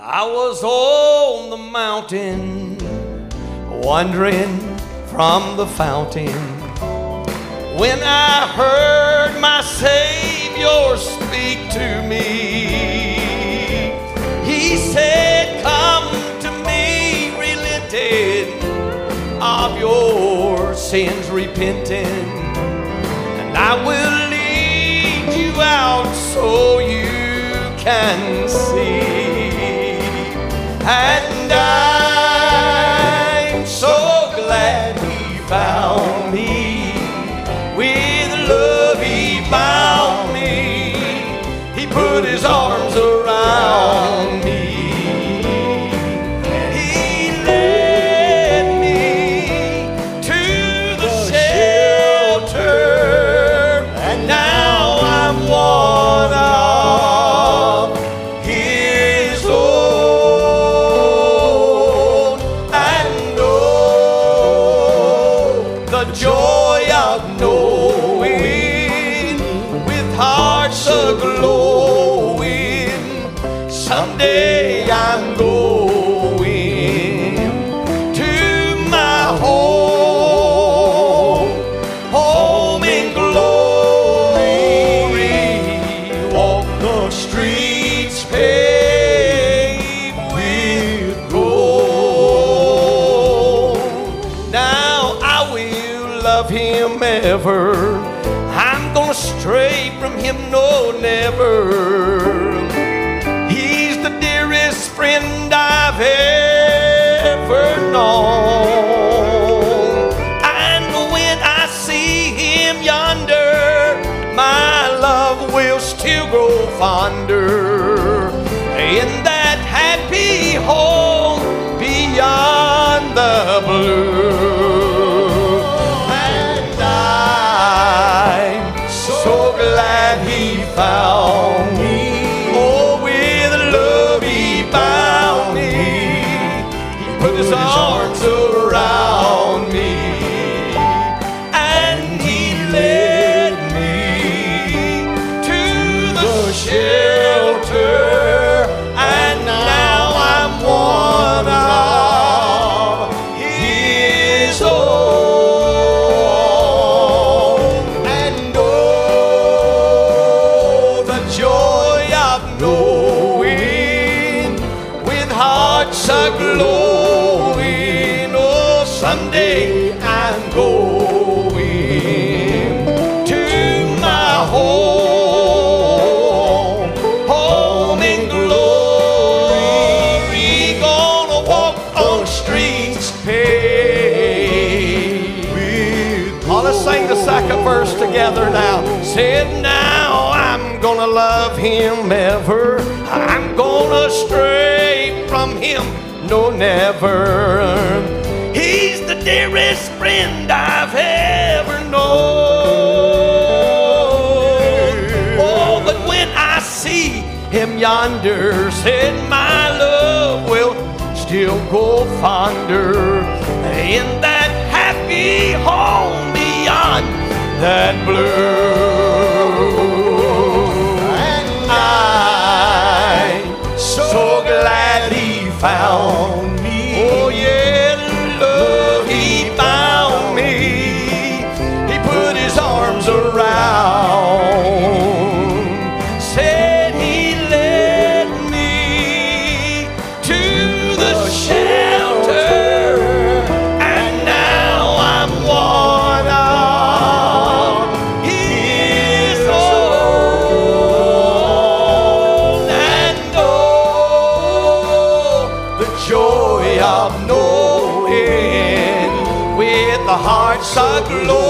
I was on the mountain, wandering from the fountain, when I heard my Savior speak to me. He said, Come to me, relenting of your sins, repenting, and I will lead you out so you can see. And I'm so glad he found me. Someday I'm going to my home, home in glory. Walk the streets paved with gold. Now I will love him ever. I'm gonna stray from him, no, never. In that happy home beyond the blue. And I'm so glad he found me. Oh, with love he bound me. He put his arms around me. And he led me to the shelter. Aglow-in. Oh, someday I'm going to my home, home in glory. Gonna walk on streets paved with Oh, let's sing the second verse together now. Said now I'm gonna love him ever. I'm gonna stray from him, no never. He's the dearest friend I've ever known. Oh, but when I see him yonder, said my love will still go fonder in that happy home beyond that blue. Found consacró.